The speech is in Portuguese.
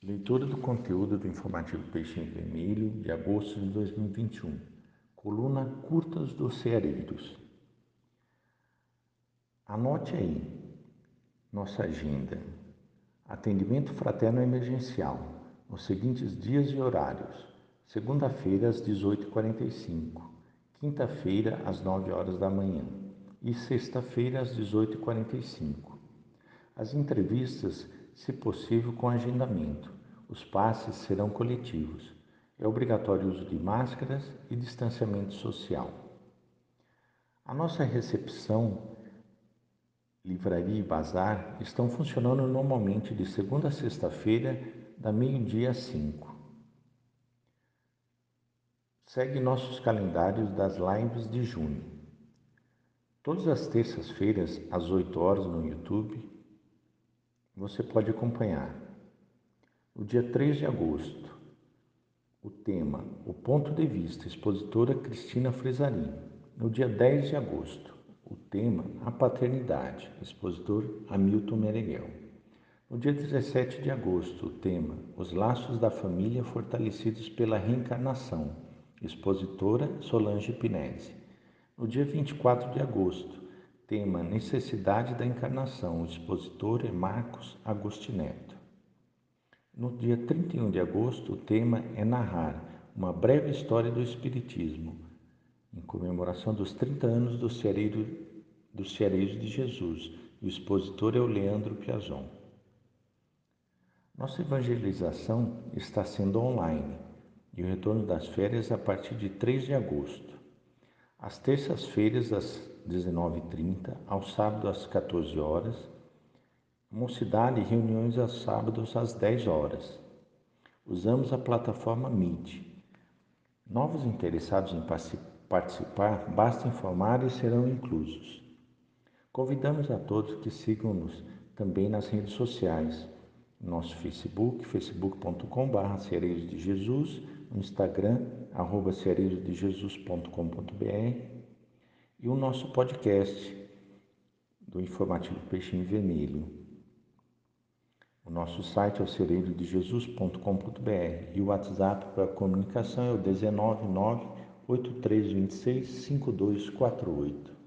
Leitura do conteúdo do informativo Peixinho Vermelho de agosto de 2021. Coluna Curtas dos Ceareiros. Anote aí nossa agenda. Atendimento fraterno emergencial nos seguintes dias e horários: segunda-feira às 18h45, quinta-feira às 9 horas da manhã e sexta-feira às 18h45. As entrevistas se possível com agendamento. Os passes serão coletivos. É obrigatório o uso de máscaras e distanciamento social. A nossa recepção, livraria e bazar estão funcionando normalmente de segunda a sexta-feira, da meio-dia às cinco. Segue nossos calendários das lives de junho. Todas as terças-feiras, às 8 horas no YouTube, você pode acompanhar. No dia 3 de agosto, o tema O Ponto de Vista, expositora Cristina Fresarim. No dia 10 de agosto, o tema A Paternidade, expositor Hamilton Mereguel. No dia 17 de agosto, o tema Os Laços da Família Fortalecidos pela Reencarnação, expositora Solange Pinese. No dia 24 de agosto, Tema Necessidade da Encarnação. O expositor é Marcos Agostineto. No dia 31 de agosto, o tema é Narrar uma breve história do Espiritismo, em comemoração dos 30 anos do Ceareiro, dos Ceareiros de Jesus. O expositor é o Leandro Piazon. Nossa evangelização está sendo online e o retorno das férias a partir de 3 de agosto. Às terças-feiras, às 19h30, ao sábado às 14 horas, Mocidade reuniões aos sábados às 10 horas. Usamos a plataforma Meet. Novos interessados em participar, basta informar e serão inclusos. Convidamos a todos que sigam-nos também nas redes sociais. Nosso Facebook, facebook.com.br Cereiros de Jesus, no Instagram, arroba cereirosdejesus.com.br e o nosso podcast do informativo Peixinho Vermelho. O nosso site é o cereirodejesus.com.br e o WhatsApp para comunicação é o 199 8326 5248.